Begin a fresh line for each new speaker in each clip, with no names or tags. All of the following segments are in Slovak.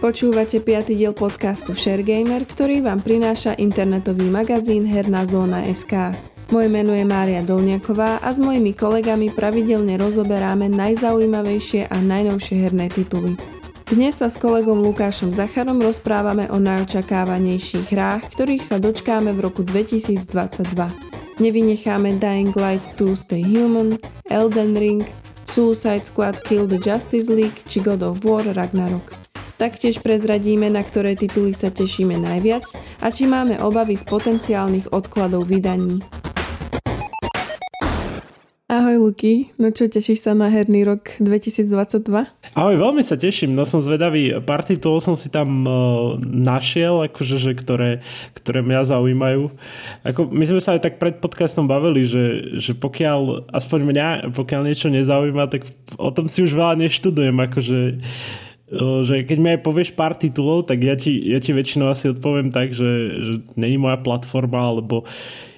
Počúvate 5. diel podcastu ShareGamer, ktorý vám prináša internetový magazín Herná zóna SK. Moje meno je Mária Dolniaková a s mojimi kolegami pravidelne rozoberáme najzaujímavejšie a najnovšie herné tituly. Dnes sa s kolegom Lukášom Zacharom rozprávame o najočakávanejších hrách, ktorých sa dočkáme v roku 2022. Nevynecháme Dying Light 2 Stay Human, Elden Ring, Suicide Squad Kill the Justice League či God of War Ragnarok. Taktiež prezradíme, na ktoré tituly sa tešíme najviac a či máme obavy z potenciálnych odkladov vydaní. Ahoj Luky, no čo tešíš sa na herný rok 2022?
Ahoj, veľmi sa teším, no som zvedavý, pár titulov som si tam uh, našiel, akože, že ktoré, ktoré mňa zaujímajú. Ako, my sme sa aj tak pred podcastom bavili, že, že pokiaľ, aspoň mňa, pokiaľ niečo nezaujíma, tak o tom si už veľa neštudujem, akože že keď mi aj povieš pár titulov, tak ja ti, ja ti väčšinou asi odpoviem tak, že, že není moja platforma, alebo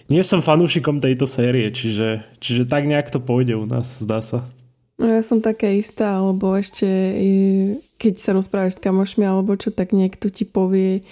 nie som fanúšikom tejto série, čiže, čiže tak nejak to pôjde u nás, zdá sa.
No ja som taká istá, alebo ešte keď sa rozprávaš s kamošmi alebo čo, tak niekto ti povie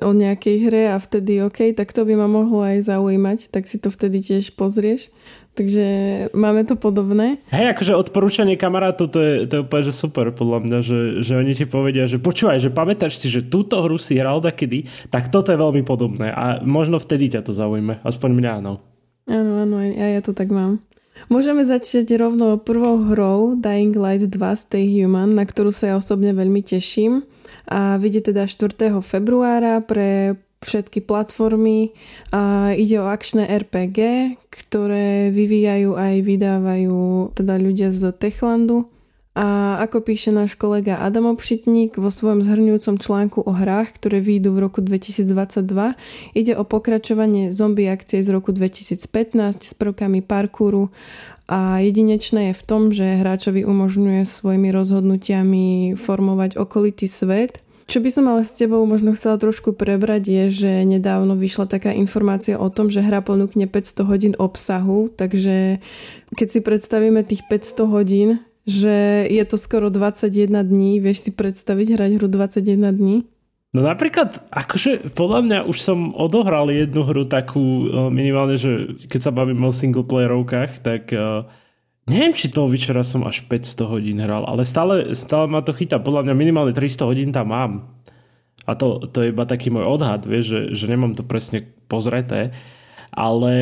o nejakej hre a vtedy OK, tak to by ma mohlo aj zaujímať, tak si to vtedy tiež pozrieš. Takže máme to podobné.
Hej, akože odporúčanie kamarátov, to je, to je úplne že super podľa mňa, že, že oni ti povedia, že počúvaj, že pamätáš si, že túto hru si hral kedy, tak toto je veľmi podobné a možno vtedy ťa to zaujme, aspoň mňa áno.
Áno, áno, aj ja, ja to tak mám. Môžeme začať rovno prvou hrou Dying Light 2 Stay Human, na ktorú sa ja osobne veľmi teším. A vyjde teda 4. februára pre všetky platformy. A ide o akčné RPG, ktoré vyvíjajú aj vydávajú teda ľudia z Techlandu. A ako píše náš kolega Adam Obšitník vo svojom zhrňujúcom článku o hrách, ktoré výjdu v roku 2022, ide o pokračovanie zombie akcie z roku 2015 s prvkami parkouru a jedinečné je v tom, že hráčovi umožňuje svojimi rozhodnutiami formovať okolitý svet čo by som ale s tebou možno chcela trošku prebrať je, že nedávno vyšla taká informácia o tom, že hra ponúkne 500 hodín obsahu, takže keď si predstavíme tých 500 hodín, že je to skoro 21 dní, vieš si predstaviť hrať hru 21 dní?
No napríklad, akože podľa mňa už som odohral jednu hru takú e, minimálne, že keď sa bavím o singleplayerovkách, tak uh, Neviem, či toho večera som až 500 hodín hral, ale stále, stále ma to chytá. Podľa mňa minimálne 300 hodín tam mám. A to, to je iba taký môj odhad, vieš, že, že nemám to presne pozreté ale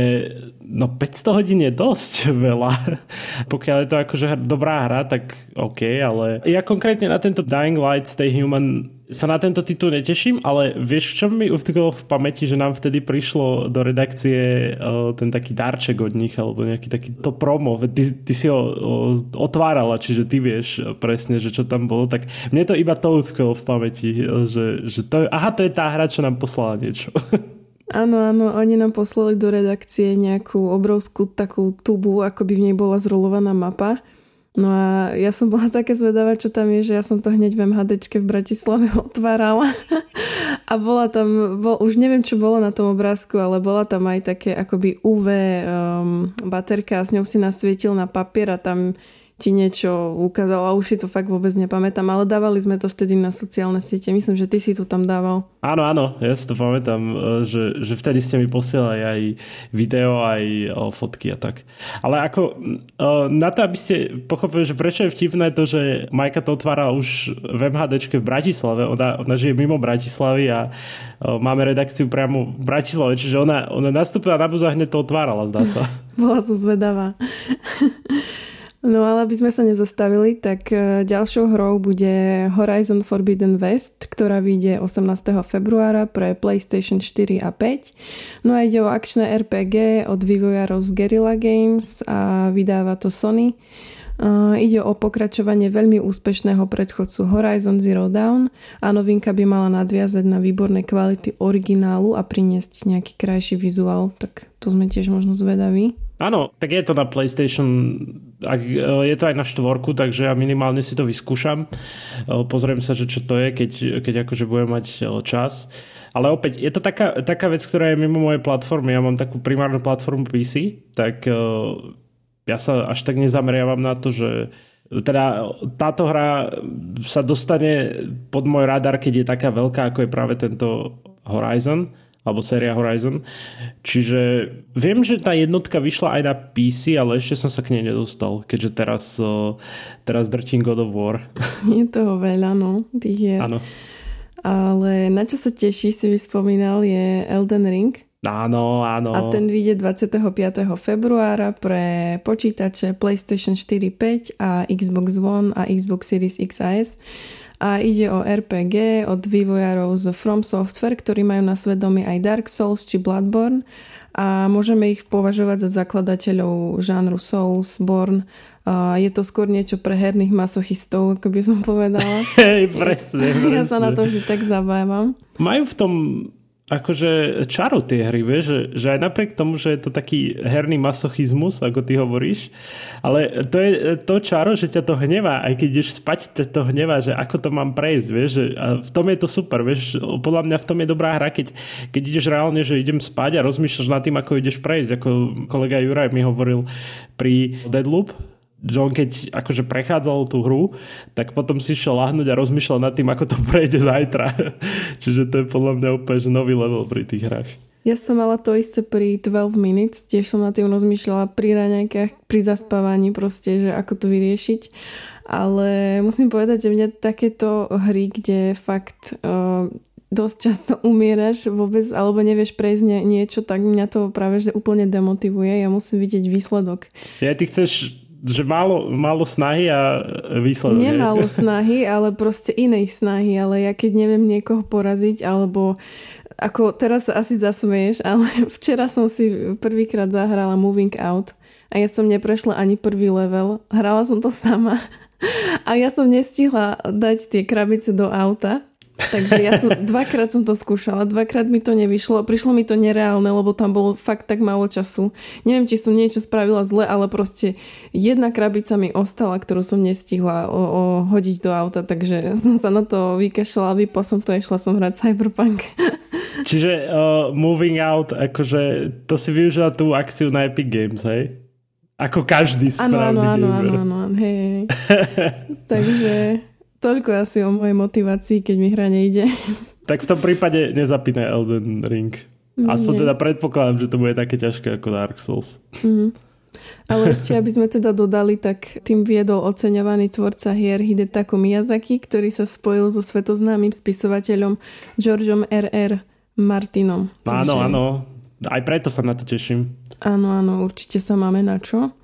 no 500 hodín je dosť veľa. Pokiaľ je to akože dobrá hra, tak OK, ale ja konkrétne na tento Dying Light Stay Human sa na tento titul neteším, ale vieš, čo mi utkolo v pamäti, že nám vtedy prišlo do redakcie uh, ten taký darček od nich, alebo nejaký taký to promo, ty, ty si ho otvárala, čiže ty vieš presne, že čo tam bolo, tak mne to iba to utkolo v pamäti, že, že to, aha, to je tá hra, čo nám poslala niečo.
Áno, áno, oni nám poslali do redakcie nejakú obrovskú takú tubu, ako by v nej bola zrolovaná mapa. No a ja som bola také zvedavá, čo tam je, že ja som to hneď v MHDčke v Bratislave otvárala. A bola tam, bol, už neviem, čo bolo na tom obrázku, ale bola tam aj také akoby UV um, baterka a s ňou si nasvietil na papier a tam ti niečo ukázal a už si to fakt vôbec nepamätám, ale dávali sme to vtedy na sociálne siete. Myslím, že ty si to tam dával.
Áno, áno, ja si to pamätám, e, že, že vtedy ste mi posielali aj video, aj o, fotky a tak. Ale ako e, na to, aby ste pochopili, že prečo je vtipné to, že Majka to otvára už v MHDčke v Bratislave, ona, ona žije mimo Bratislavy a máme redakciu priamo v Bratislave, čiže ona, ona nastúpila na buzu a hneď to otvárala, zdá sa.
Bola som zvedavá. No ale aby sme sa nezastavili, tak e, ďalšou hrou bude Horizon Forbidden West, ktorá vyjde 18. februára pre PlayStation 4 a 5. No a ide o akčné RPG od vývojárov z Guerrilla Games a vydáva to Sony. Uh, ide o pokračovanie veľmi úspešného predchodcu Horizon Zero Dawn a novinka by mala nadviazať na výborné kvality originálu a priniesť nejaký krajší vizuál, tak to sme tiež možno zvedaví.
Áno, tak je to na PlayStation, ak, e, je to aj na štvorku, takže ja minimálne si to vyskúšam. E, pozriem sa, že čo to je, keď, keď akože budem mať e, čas. Ale opäť, je to taká, taká vec, ktorá je mimo mojej platformy. Ja mám takú primárnu platformu PC, tak ja sa až tak nezameriavam na to, že teda táto hra sa dostane pod môj radar, keď je taká veľká, ako je práve tento Horizon alebo séria Horizon. Čiže viem, že tá jednotka vyšla aj na PC, ale ešte som sa k nej nedostal, keďže teraz, teraz drtím God of War.
Je toho veľa, no, tých je.
Áno.
Ale na čo sa teší, si vyspomínal, je Elden Ring.
Áno, áno.
A ten vyjde 25. februára pre počítače PlayStation 4, 5 a Xbox One a Xbox Series X a ide o RPG od vývojárov z From Software, ktorí majú na svedomí aj Dark Souls či Bloodborne a môžeme ich považovať za zakladateľov žánru Souls, Born. A je to skôr niečo pre herných masochistov, ako by som povedala.
Hej, presne, presne.
Ja sa na to vždy tak zabávam.
Majú v tom akože čaro tie hry, vieš, že, že aj napriek tomu, že je to taký herný masochizmus, ako ty hovoríš, ale to je to čaro, že ťa to hnevá, aj keď ideš spať, ťa to hnevá, že ako to mám prejsť, vieš, že a v tom je to super, vieš, podľa mňa v tom je dobrá hra, keď, keď ideš reálne, že idem spať a rozmýšľaš nad tým, ako ideš prejsť, ako kolega Juraj mi hovoril pri Deadloop, John keď akože prechádzal tú hru, tak potom si šiel lahnúť a rozmýšľal nad tým, ako to prejde zajtra. Čiže to je podľa mňa úplne že nový level pri tých hrách.
Ja som mala to isté pri 12 minutes, tiež som nad tým rozmýšľala pri raňajkách, pri zaspávaní proste, že ako to vyriešiť. Ale musím povedať, že mňa takéto hry, kde fakt uh, dosť často umieraš vôbec, alebo nevieš prejsť nie, niečo, tak mňa to práve že úplne demotivuje. Ja musím vidieť výsledok.
Ja, ty chceš že málo, málo snahy a výsledok.
Nie málo snahy, ale proste inej snahy. Ale ja keď neviem niekoho poraziť, alebo ako teraz sa asi zasmieš, ale včera som si prvýkrát zahrala Moving Out a ja som neprešla ani prvý level. Hrala som to sama a ja som nestihla dať tie krabice do auta Takže ja som, dvakrát som to skúšala, dvakrát mi to nevyšlo, prišlo mi to nereálne, lebo tam bolo fakt tak málo času. Neviem, či som niečo spravila zle, ale proste jedna krabica mi ostala, ktorú som nestihla o, o hodiť do auta, takže som sa na to vykašľala, vypla som to a išla som hrať Cyberpunk.
Čiže uh, moving out, akože to si využila tú akciu na Epic Games, hej? Ako každý správny
áno, áno, áno, áno, áno, hej. Takže Toľko asi o mojej motivácii, keď mi hra nejde.
Tak v tom prípade nezapínaj Elden Ring. Aspoň teda predpokladám, že to bude také ťažké ako Dark Souls. Mm.
Ale ešte, aby sme teda dodali, tak tým viedol oceňovaný tvorca hier Hidetako Miyazaki, ktorý sa spojil so svetoznámym spisovateľom Georgeom R.R. Martinom.
Áno, Takže... áno. Aj preto sa na to teším.
Áno, áno, určite sa máme na čo.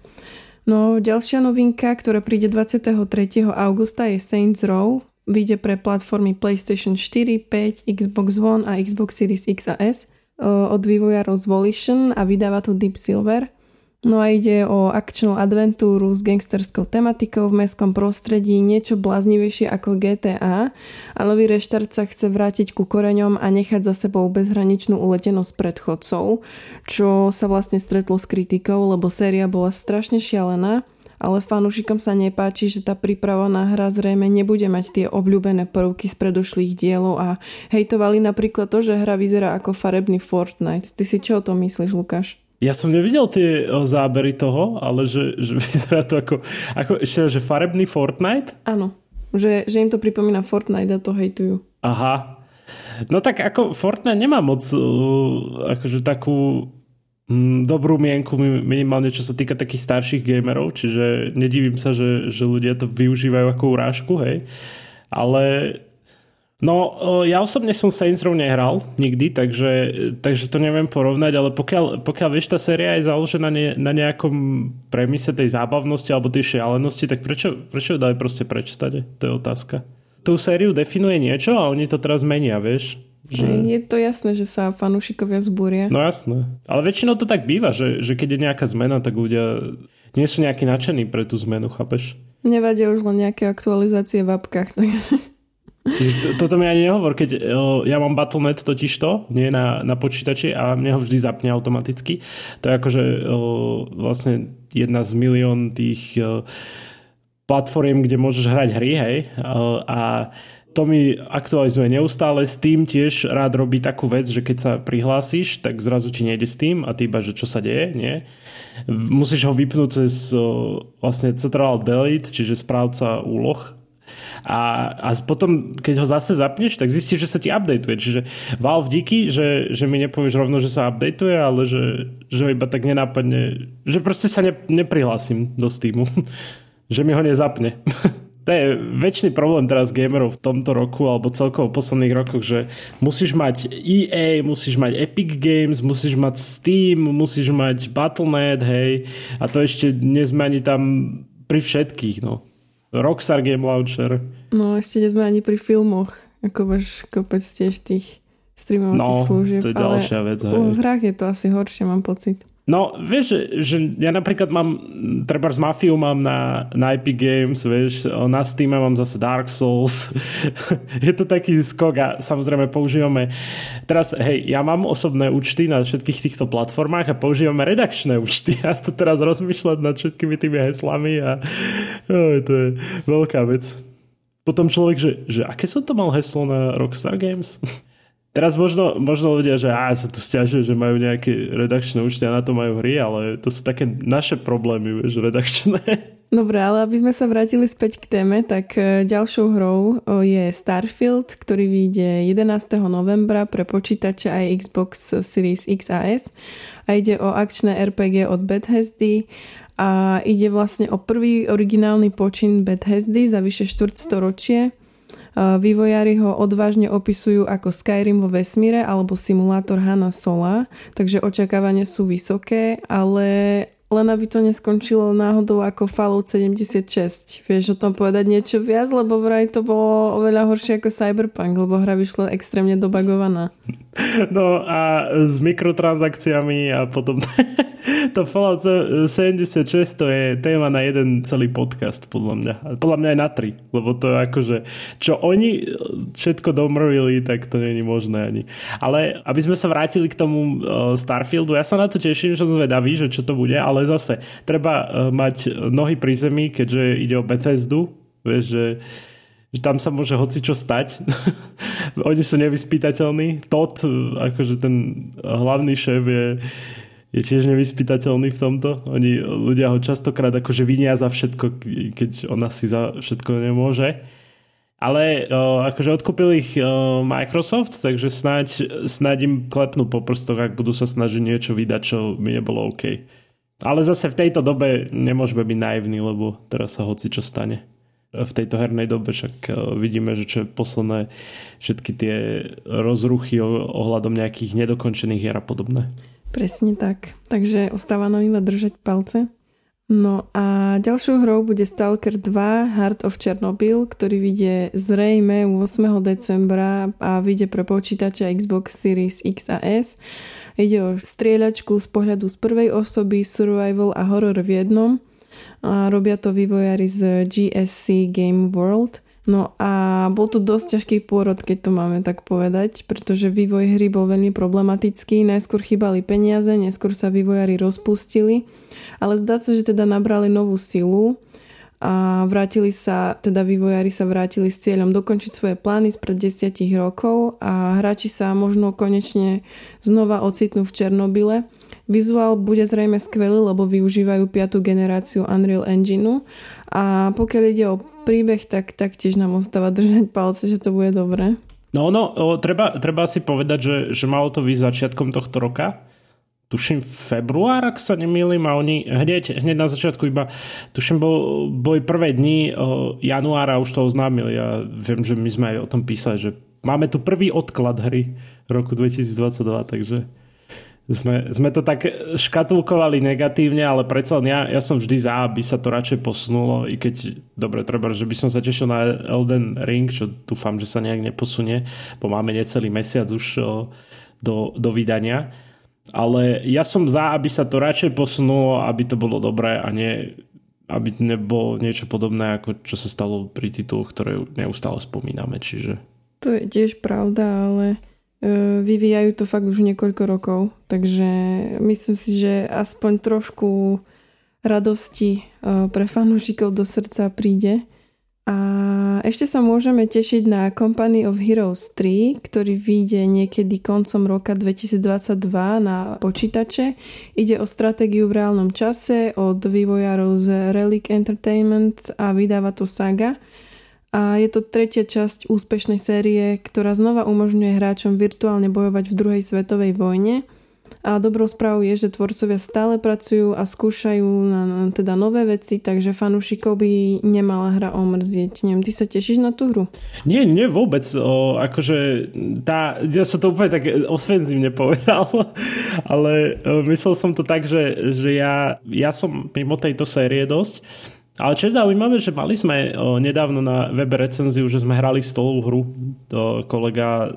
No ďalšia novinka, ktorá príde 23. augusta je Saints Row. Vyjde pre platformy PlayStation 4, 5, Xbox One a Xbox Series X a S od vývojárov z Volition a vydáva to Deep Silver. No a ide o akčnú adventúru s gangsterskou tematikou v mestskom prostredí, niečo bláznivejšie ako GTA a nový reštart sa chce vrátiť ku koreňom a nechať za sebou bezhraničnú uletenosť predchodcov, čo sa vlastne stretlo s kritikou, lebo séria bola strašne šialená ale fanúšikom sa nepáči, že tá príprava na hra zrejme nebude mať tie obľúbené prvky z predošlých dielov a hejtovali napríklad to, že hra vyzerá ako farebný Fortnite. Ty si čo o tom myslíš, Lukáš?
Ja som nevidel tie zábery toho, ale že, že vyzerá to ako, ako ešte, že farebný Fortnite?
Áno, že, že im to pripomína Fortnite a to hejtujú.
Aha. No tak ako Fortnite nemá moc uh, akože takú mm, dobrú mienku minimálne čo sa týka takých starších gamerov, čiže nedivím sa, že, že ľudia to využívajú ako urážku, hej. Ale No, ja osobne som Saints Row nehral nikdy, takže, takže to neviem porovnať, ale pokiaľ, pokiaľ vieš, tá séria je založená ne, na nejakom premise tej zábavnosti alebo tej šialenosti, tak prečo, prečo ju dali proste preč stade? To je otázka. Tú sériu definuje niečo a oni to teraz menia, vieš?
Že... Je to jasné, že sa fanúšikovia zbúria.
No jasné. Ale väčšinou to tak býva, že, že keď je nejaká zmena, tak ľudia nie sú nejakí nadšení pre tú zmenu, chápeš?
Nevadia už len nejaké aktualizácie v apkách, takže...
Toto mi ani nehovor, keď ja mám Battle.net totižto, nie na, na počítači a mne ho vždy zapne automaticky. To je akože vlastne jedna z milión tých platform, kde môžeš hrať hry, hej. A to mi aktualizuje neustále. Steam tiež rád robí takú vec, že keď sa prihlásiš, tak zrazu ti nejde Steam a ty iba, že čo sa deje, nie? Musíš ho vypnúť cez vlastne Central Delete, čiže správca úloh a, a potom, keď ho zase zapneš, tak zistíš, že sa ti updateuje. Čiže Valve díky, že, že mi nepovieš rovno, že sa updateuje, ale že, že iba tak nenápadne, že proste sa ne, neprihlásim do Steamu. že mi ho nezapne. to je väčší problém teraz gamerov v tomto roku alebo celkovo v posledných rokoch, že musíš mať EA, musíš mať Epic Games, musíš mať Steam, musíš mať Battle.net, hej, a to ešte nezmení tam pri všetkých, no. Rockstar Game Launcher.
No ešte nie sme ani pri filmoch, ako máš kopec tiež tých streamovacích
no,
služieb.
to je ďalšia vec.
Ale v hrách je to asi horšie, mám pocit.
No, vieš, že, že ja napríklad mám, treba z Mafiu mám na, na Epic Games, vieš, na Steam mám zase Dark Souls. je to taký skok a samozrejme používame, teraz, hej, ja mám osobné účty na všetkých týchto platformách a používame redakčné účty. Ja to teraz rozmýšľať nad všetkými tými heslami a oh, to je veľká vec. Potom človek, že, že aké som to mal heslo na Rockstar Games? Teraz možno, možno ľudia, že á, sa tu stiažujú, že majú nejaké redakčné účty a na to majú hry, ale to sú také naše problémy, vieš, redakčné.
Dobre, ale aby sme sa vrátili späť k téme, tak e, ďalšou hrou je Starfield, ktorý vyjde 11. novembra pre počítače aj Xbox Series X a S a ide o akčné RPG od Bethesdy a ide vlastne o prvý originálny počin Bethesdy za vyše štvrtstoročie Vývojári ho odvážne opisujú ako Skyrim vo vesmíre alebo simulátor Hana Sola, takže očakávania sú vysoké, ale len aby to neskončilo náhodou ako Fallout 76. Vieš o tom povedať niečo viac, lebo vraj to bolo oveľa horšie ako Cyberpunk, lebo hra vyšla extrémne dobagovaná.
No a s mikrotransakciami a potom to Fallout 76 to je téma na jeden celý podcast podľa mňa. Podľa mňa aj na tri, lebo to je akože čo oni všetko domrvili, tak to není možné ani. Ale aby sme sa vrátili k tomu uh, Starfieldu, ja sa na to teším, že som zvedavý, že čo to bude, ale ale zase treba e, mať nohy pri zemi, keďže ide o Bethesdu, vieš, že, že tam sa môže hoci čo stať. Oni sú nevyspytateľní. Todd, akože ten hlavný šéf je, je tiež nevyspytateľný v tomto. Oni, ľudia ho častokrát akože vinia za všetko, keď ona si za všetko nemôže. Ale uh, akože odkúpil ich uh, Microsoft, takže snáď, snáď im klepnú po prstoch, ak budú sa snažiť niečo vydať, čo mi nebolo OK. Ale zase v tejto dobe nemôžeme byť naivní, lebo teraz sa hoci čo stane. V tejto hernej dobe však e, vidíme, že čo je posledné všetky tie rozruchy ohľadom nejakých nedokončených hier a podobné.
Presne tak. Takže ostáva nám iba držať palce. No a ďalšou hrou bude Stalker 2 Heart of Chernobyl, ktorý vyjde zrejme 8. decembra a vyjde pre počítače Xbox Series X a S Ide o strieľačku z pohľadu z prvej osoby, survival a horror v jednom. A robia to vývojári z GSC Game World. No a bol to dosť ťažký pôrod, keď to máme tak povedať, pretože vývoj hry bol veľmi problematický. Najskôr chýbali peniaze, neskôr sa vývojári rozpustili, ale zdá sa, že teda nabrali novú silu a vrátili sa, teda vývojári sa vrátili s cieľom dokončiť svoje plány spred desiatich rokov a hráči sa možno konečne znova ocitnú v Černobyle. Vizuál bude zrejme skvelý, lebo využívajú piatú generáciu Unreal Engineu. A pokiaľ ide o príbeh, tak taktiež nám ostáva držať palce, že to bude dobré.
No, no, treba, treba si povedať, že, že malo to výsť začiatkom tohto roka. Tuším február, ak sa nemýlim a oni hneď, hneď na začiatku iba tuším bol, boli prvé dni januára už to oznámili. A viem, že my sme aj o tom písali, že máme tu prvý odklad hry roku 2022, takže sme, sme to tak škatulkovali negatívne, ale predsa ja, ja som vždy za, aby sa to radšej posunulo, i keď, dobre, treba, že by som sa tešil na Elden Ring, čo dúfam, že sa nejak neposunie, bo máme necelý mesiac už do, do vydania ale ja som za, aby sa to radšej posunulo, aby to bolo dobré a nie, aby nebolo niečo podobné, ako čo sa stalo pri tituloch, ktoré neustále spomíname. Čiže...
To je tiež pravda, ale vyvíjajú to fakt už niekoľko rokov, takže myslím si, že aspoň trošku radosti pre fanúšikov do srdca príde A ešte sa môžeme tešiť na Company of Heroes 3, ktorý vyjde niekedy koncom roka 2022 na počítače. Ide o stratégiu v reálnom čase od vývojárov z Relic Entertainment a vydáva to Saga. A je to tretia časť úspešnej série, ktorá znova umožňuje hráčom virtuálne bojovať v druhej svetovej vojne – a dobrou správou je, že tvorcovia stále pracujú a skúšajú na, na teda nové veci, takže fanúšikov by nemala hra omrzieť. Neviem, ty sa tešíš na tú hru?
Nie, nie vôbec. O, akože tá, ja som to úplne tak osvenzívne povedal, ale o, myslel som to tak, že, že ja, ja som mimo tejto série dosť ale čo je zaujímavé, že mali sme o, nedávno na webe recenziu, že sme hrali stolovú hru. Kolega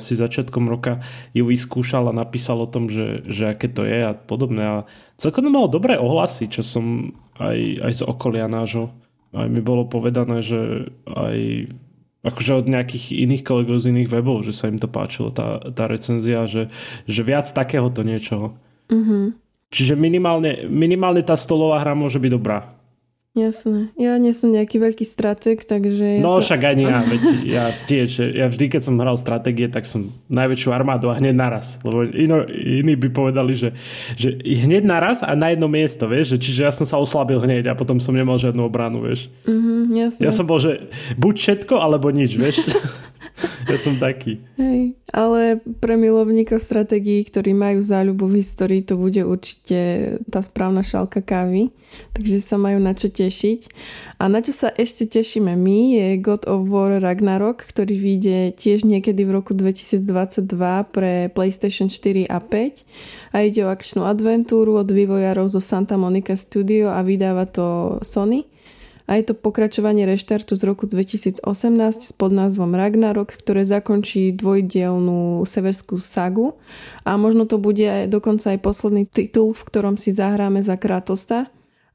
si začiatkom roka ju vyskúšal a napísal o tom, že, že aké to je a podobné. A celkom malo dobré ohlasy, čo som aj, aj z okolia nášho. Aj mi bolo povedané, že aj akože od nejakých iných kolegov z iných webov, že sa im to páčilo, tá, tá recenzia, že, že viac takéhoto niečoho. Mm-hmm. Čiže minimálne, minimálne tá stolová hra môže byť dobrá.
Jasné. Ja nie som nejaký veľký strateg, takže...
Ja no sa... však ani ja, veď ja tiež, ja vždy, keď som hral stratégie, tak som najväčšiu armádu a hneď naraz. Lebo ino, iní by povedali, že, že hneď naraz a na jedno miesto, vieš, že, čiže ja som sa oslabil hneď a potom som nemal žiadnu obranu, vieš.
Mm-hmm, jasné.
Ja som bol, že buď všetko, alebo nič, vieš. ja som taký.
Hej, ale pre milovníkov stratégií, ktorí majú záľubu v histórii, to bude určite tá správna šálka kávy. Takže sa majú na čo tešiť. A na čo sa ešte tešíme my je God of War Ragnarok, ktorý vyjde tiež niekedy v roku 2022 pre PlayStation 4 a 5. A ide o akčnú adventúru od vývojárov zo Santa Monica Studio a vydáva to Sony a je to pokračovanie reštartu z roku 2018 s podnázvom Ragnarok, ktoré zakončí dvojdielnú severskú sagu a možno to bude aj, dokonca aj posledný titul, v ktorom si zahráme za Kratosa.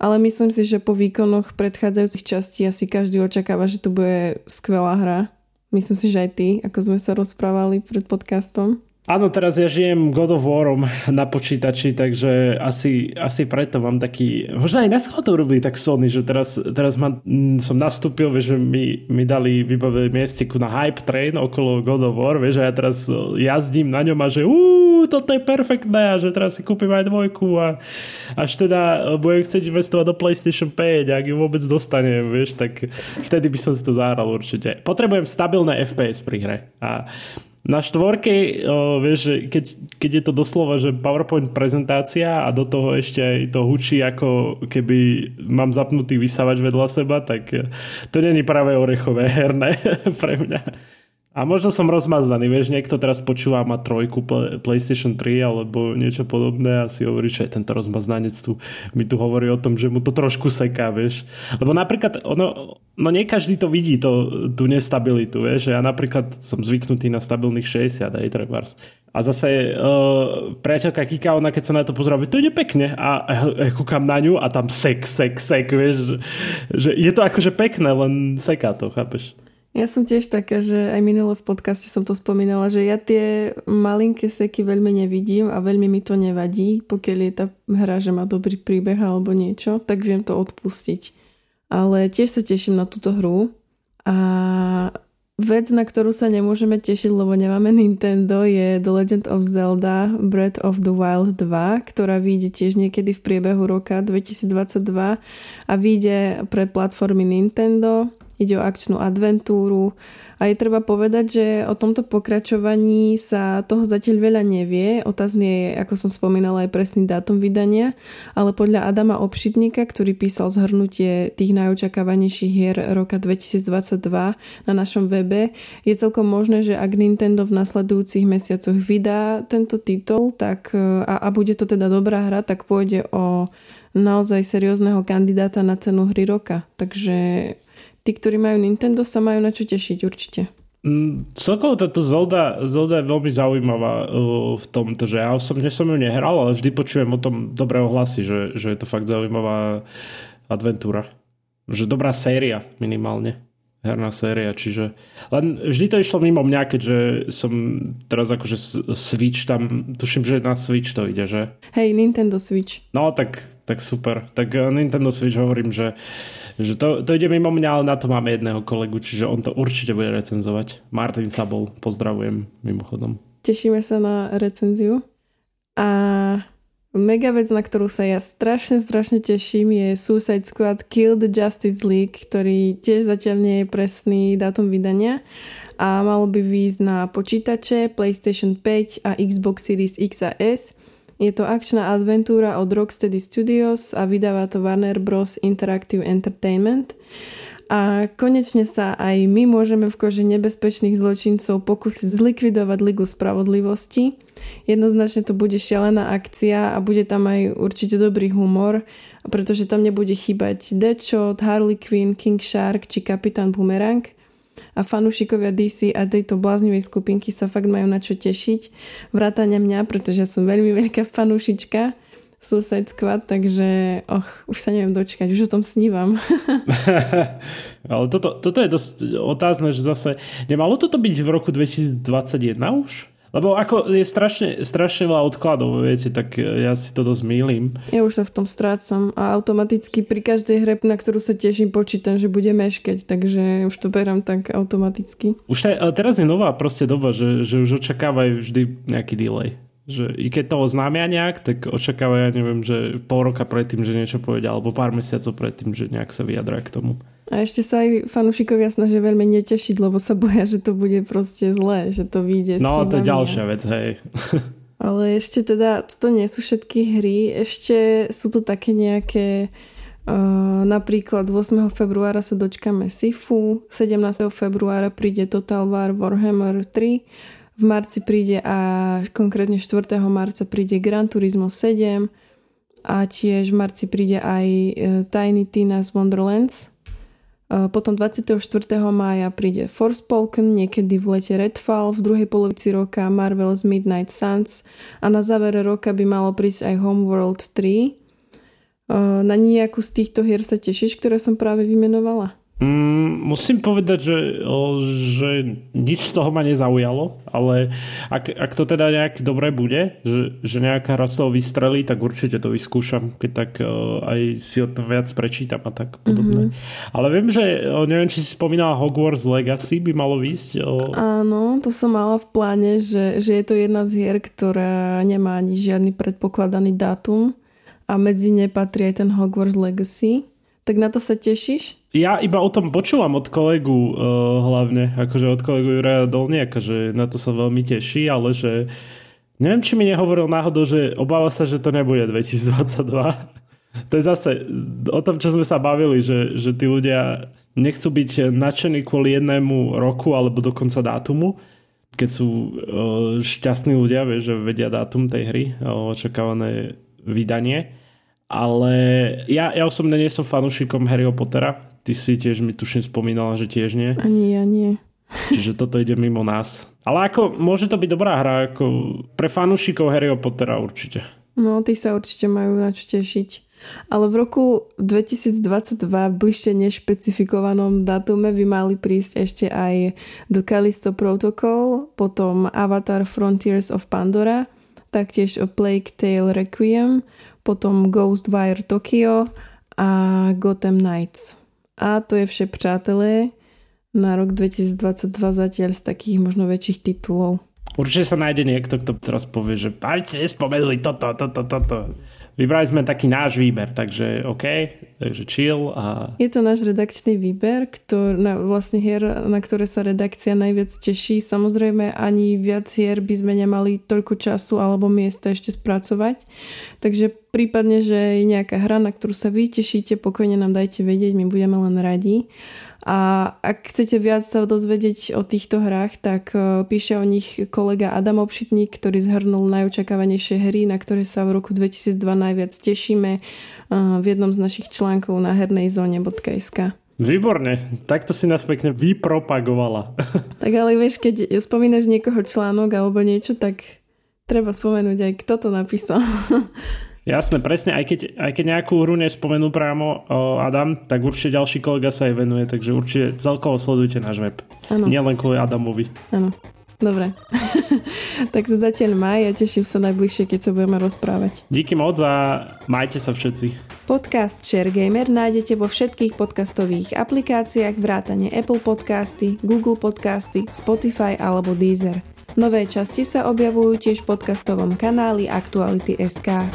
Ale myslím si, že po výkonoch predchádzajúcich častí asi každý očakáva, že to bude skvelá hra. Myslím si, že aj ty, ako sme sa rozprávali pred podcastom.
Áno, teraz ja žijem God of Warom na počítači, takže asi, asi preto mám taký... Možno aj na to robili tak Sony, že teraz, teraz ma, som nastúpil, vieš, že mi, mi dali vybavili miesteku na hype train okolo God of War, vieš, a ja teraz jazdím na ňom a že uuu, toto je perfektné a že teraz si kúpim aj dvojku a až teda budem chcieť investovať do PlayStation 5, ak ju vôbec dostanem, vieš, tak vtedy by som si to zahral určite. Potrebujem stabilné FPS pri hre a na štvorke, o, vieš, keď, keď je to doslova, že PowerPoint prezentácia a do toho ešte aj to hučí, ako keby mám zapnutý vysávač vedľa seba, tak to není práve orechové herné pre mňa. A možno som rozmaznaný, vieš, niekto teraz počúva má trojku PlayStation 3 alebo niečo podobné a si hovorí, že tento rozmaznanec tu mi tu hovorí o tom, že mu to trošku seká, vieš. Lebo napríklad, ono, no nie každý to vidí, to, tú nestabilitu, vieš. Ja napríklad som zvyknutý na stabilných 60, aj trebárs. A zase uh, priateľka Kika, ona keď sa na to pozerá, to ide pekne a uh, kúkam na ňu a tam sek, sek, sek, vieš. Že je to akože pekné, len seká to, chápeš?
Ja som tiež taká, že aj minule v podcaste som to spomínala, že ja tie malinké seky veľmi nevidím a veľmi mi to nevadí, pokiaľ je tá hra, že má dobrý príbeh alebo niečo, tak viem to odpustiť. Ale tiež sa teším na túto hru a vec, na ktorú sa nemôžeme tešiť, lebo nemáme Nintendo, je The Legend of Zelda Breath of the Wild 2, ktorá vyjde tiež niekedy v priebehu roka 2022 a vyjde pre platformy Nintendo, ide o akčnú adventúru a je treba povedať, že o tomto pokračovaní sa toho zatiaľ veľa nevie. Otázne je, ako som spomínala, aj presný dátum vydania, ale podľa Adama Obšitníka, ktorý písal zhrnutie tých najočakávanejších hier roka 2022 na našom webe, je celkom možné, že ak Nintendo v nasledujúcich mesiacoch vydá tento titul tak, a, a bude to teda dobrá hra, tak pôjde o naozaj seriózneho kandidáta na cenu hry roka. Takže tí, ktorí majú Nintendo, sa majú na čo tešiť určite.
Mm, celkovo táto Zelda, Zelda je veľmi zaujímavá uh, v tomto, že ja osobne som ju nehral, ale vždy počujem o tom dobré ohlasy, že, že je to fakt zaujímavá adventúra. Že dobrá séria minimálne. Herná séria, čiže... Len vždy to išlo mimo mňa, keďže som teraz akože Switch tam... Tuším, že na Switch to ide, že?
Hej, Nintendo Switch.
No, tak tak super. Tak eh, Nintendo Switch hovorím, že, že to, to ide mimo mňa, ale na to máme jedného kolegu, čiže on to určite bude recenzovať. Martin Sabol, pozdravujem mimochodom.
Tešíme sa na recenziu. A mega vec, na ktorú sa ja strašne, strašne teším je Suicide Squad Kill the Justice League, ktorý tiež zatiaľ nie je presný dátum vydania a malo by výjsť na počítače, PlayStation 5 a Xbox Series X a S. Je to akčná adventúra od Rocksteady Studios a vydáva to Warner Bros. Interactive Entertainment. A konečne sa aj my môžeme v koži nebezpečných zločincov pokúsiť zlikvidovať Ligu spravodlivosti. Jednoznačne to bude šialená akcia a bude tam aj určite dobrý humor, pretože tam nebude chýbať Deadshot, Harley Quinn, King Shark či Kapitán Boomerang – a fanúšikovia DC a tejto bláznivej skupinky sa fakt majú na čo tešiť. Vrátane mňa, pretože ja som veľmi veľká fanúšička Suicide Squad, takže och, už sa neviem dočkať, už o tom snívam.
Ale toto, toto je dosť otázne, že zase nemalo toto byť v roku 2021 už? Lebo ako je strašne, strašne veľa odkladov, viete, tak ja si to dosť mýlim.
Ja už sa v tom strácam a automaticky pri každej hre, na ktorú sa teším, počítam, že bude meškať, takže už to berám tak automaticky.
Už taj, ale teraz je nová proste doba, že, že už očakávajú vždy nejaký delay že i keď to oznámia nejak, tak očakávajú, ja neviem, že pol roka predtým, že niečo povedia, alebo pár mesiacov predtým, že nejak sa vyjadra k tomu.
A ešte sa aj fanúšikovia snažia veľmi netešiť, lebo sa boja, že to bude proste zlé, že to vyjde
No, to je ďalšia vec, hej.
Ale ešte teda, toto nie sú všetky hry, ešte sú tu také nejaké Uh, napríklad 8. februára sa dočkame Sifu, 17. februára príde Total War Warhammer 3, v marci príde a konkrétne 4. marca príde Gran Turismo 7 a tiež v marci príde aj e, Tiny Tina's Wonderlands. E, potom 24. mája príde Forspoken, niekedy v lete Redfall, v druhej polovici roka Marvel's Midnight Suns a na závere roka by malo prísť aj Homeworld 3. E, na nejakú z týchto hier sa tešíš, ktoré som práve vymenovala?
Mm, musím povedať, že, že nič z toho ma nezaujalo, ale ak, ak to teda nejak dobre bude, že, že nejaká hra z toho vystrelí, tak určite to vyskúšam, keď tak aj si o to viac prečítam a tak podobne. Mm-hmm. Ale viem, že neviem, či si spomínala Hogwarts Legacy by malo výsť.
Áno, to som mala v pláne, že, že je to jedna z hier, ktorá nemá ani žiadny predpokladaný dátum a medzi ne patrí aj ten Hogwarts Legacy. Tak na to sa tešíš?
ja iba o tom počúvam od kolegu uh, hlavne, akože od kolegu Juraja Dolniaka, že na to sa veľmi teší, ale že neviem, či mi nehovoril náhodou, že obáva sa, že to nebude 2022. to je zase o tom, čo sme sa bavili, že, že tí ľudia nechcú byť nadšení kvôli jednému roku alebo dokonca dátumu, keď sú uh, šťastní ľudia, vieš, že vedia dátum tej hry, uh, očakávané vydanie. Ale ja, ja osobne nie som fanúšikom Harryho Pottera, Ty si tiež mi tuším spomínala, že tiež nie.
Ani ja nie.
Čiže toto ide mimo nás. Ale ako, môže to byť dobrá hra, ako pre fanúšikov Harryho Pottera určite.
No, tí sa určite majú na čo tešiť. Ale v roku 2022 bližšie nešpecifikovanom datume by mali prísť ešte aj do Callisto Protocol, potom Avatar Frontiers of Pandora, taktiež o Plague Tale Requiem, potom Ghostwire Tokyo a Gotham Knights. A to je vše, přátelé, na rok 2022 zatiaľ z takých možno väčších titulov.
Určite sa nájde niekto, kto teraz povie, že aj spomenuli toto, toto, toto. Vybrali sme taký náš výber, takže OK, takže chill. A...
Je to náš redakčný výber, ktor, na, vlastne hier, na ktoré sa redakcia najviac teší. Samozrejme ani viac hier by sme nemali toľko času alebo miesta ešte spracovať. Takže prípadne, že je nejaká hra, na ktorú sa vy tešíte, pokojne nám dajte vedieť, my budeme len radi. A ak chcete viac sa dozvedieť o týchto hrách, tak e, píše o nich kolega Adam Obšitník, ktorý zhrnul najočakávanejšie hry, na ktoré sa v roku 2002 najviac tešíme e, v jednom z našich článkov na hernej zóne.sk.
Výborne, takto si nás pekne vypropagovala.
tak ale vieš, keď spomínaš niekoho článok alebo niečo, tak treba spomenúť aj kto to napísal.
Jasné, presne, aj keď, aj keď nejakú hru nespomenul právo Adam, tak určite ďalší kolega sa jej venuje, takže určite celkovo sledujte náš web. Ano. Nielen kvôli Adamovi.
Áno. Dobre. tak sa zatiaľ maj a teším sa najbližšie, keď sa budeme rozprávať.
Díky moc a majte sa všetci.
Podcast ShareGamer nájdete vo všetkých podcastových aplikáciách vrátane Apple Podcasty, Google Podcasty, Spotify alebo Deezer. Nové časti sa objavujú tiež v podcastovom kanáli Aktuality.sk.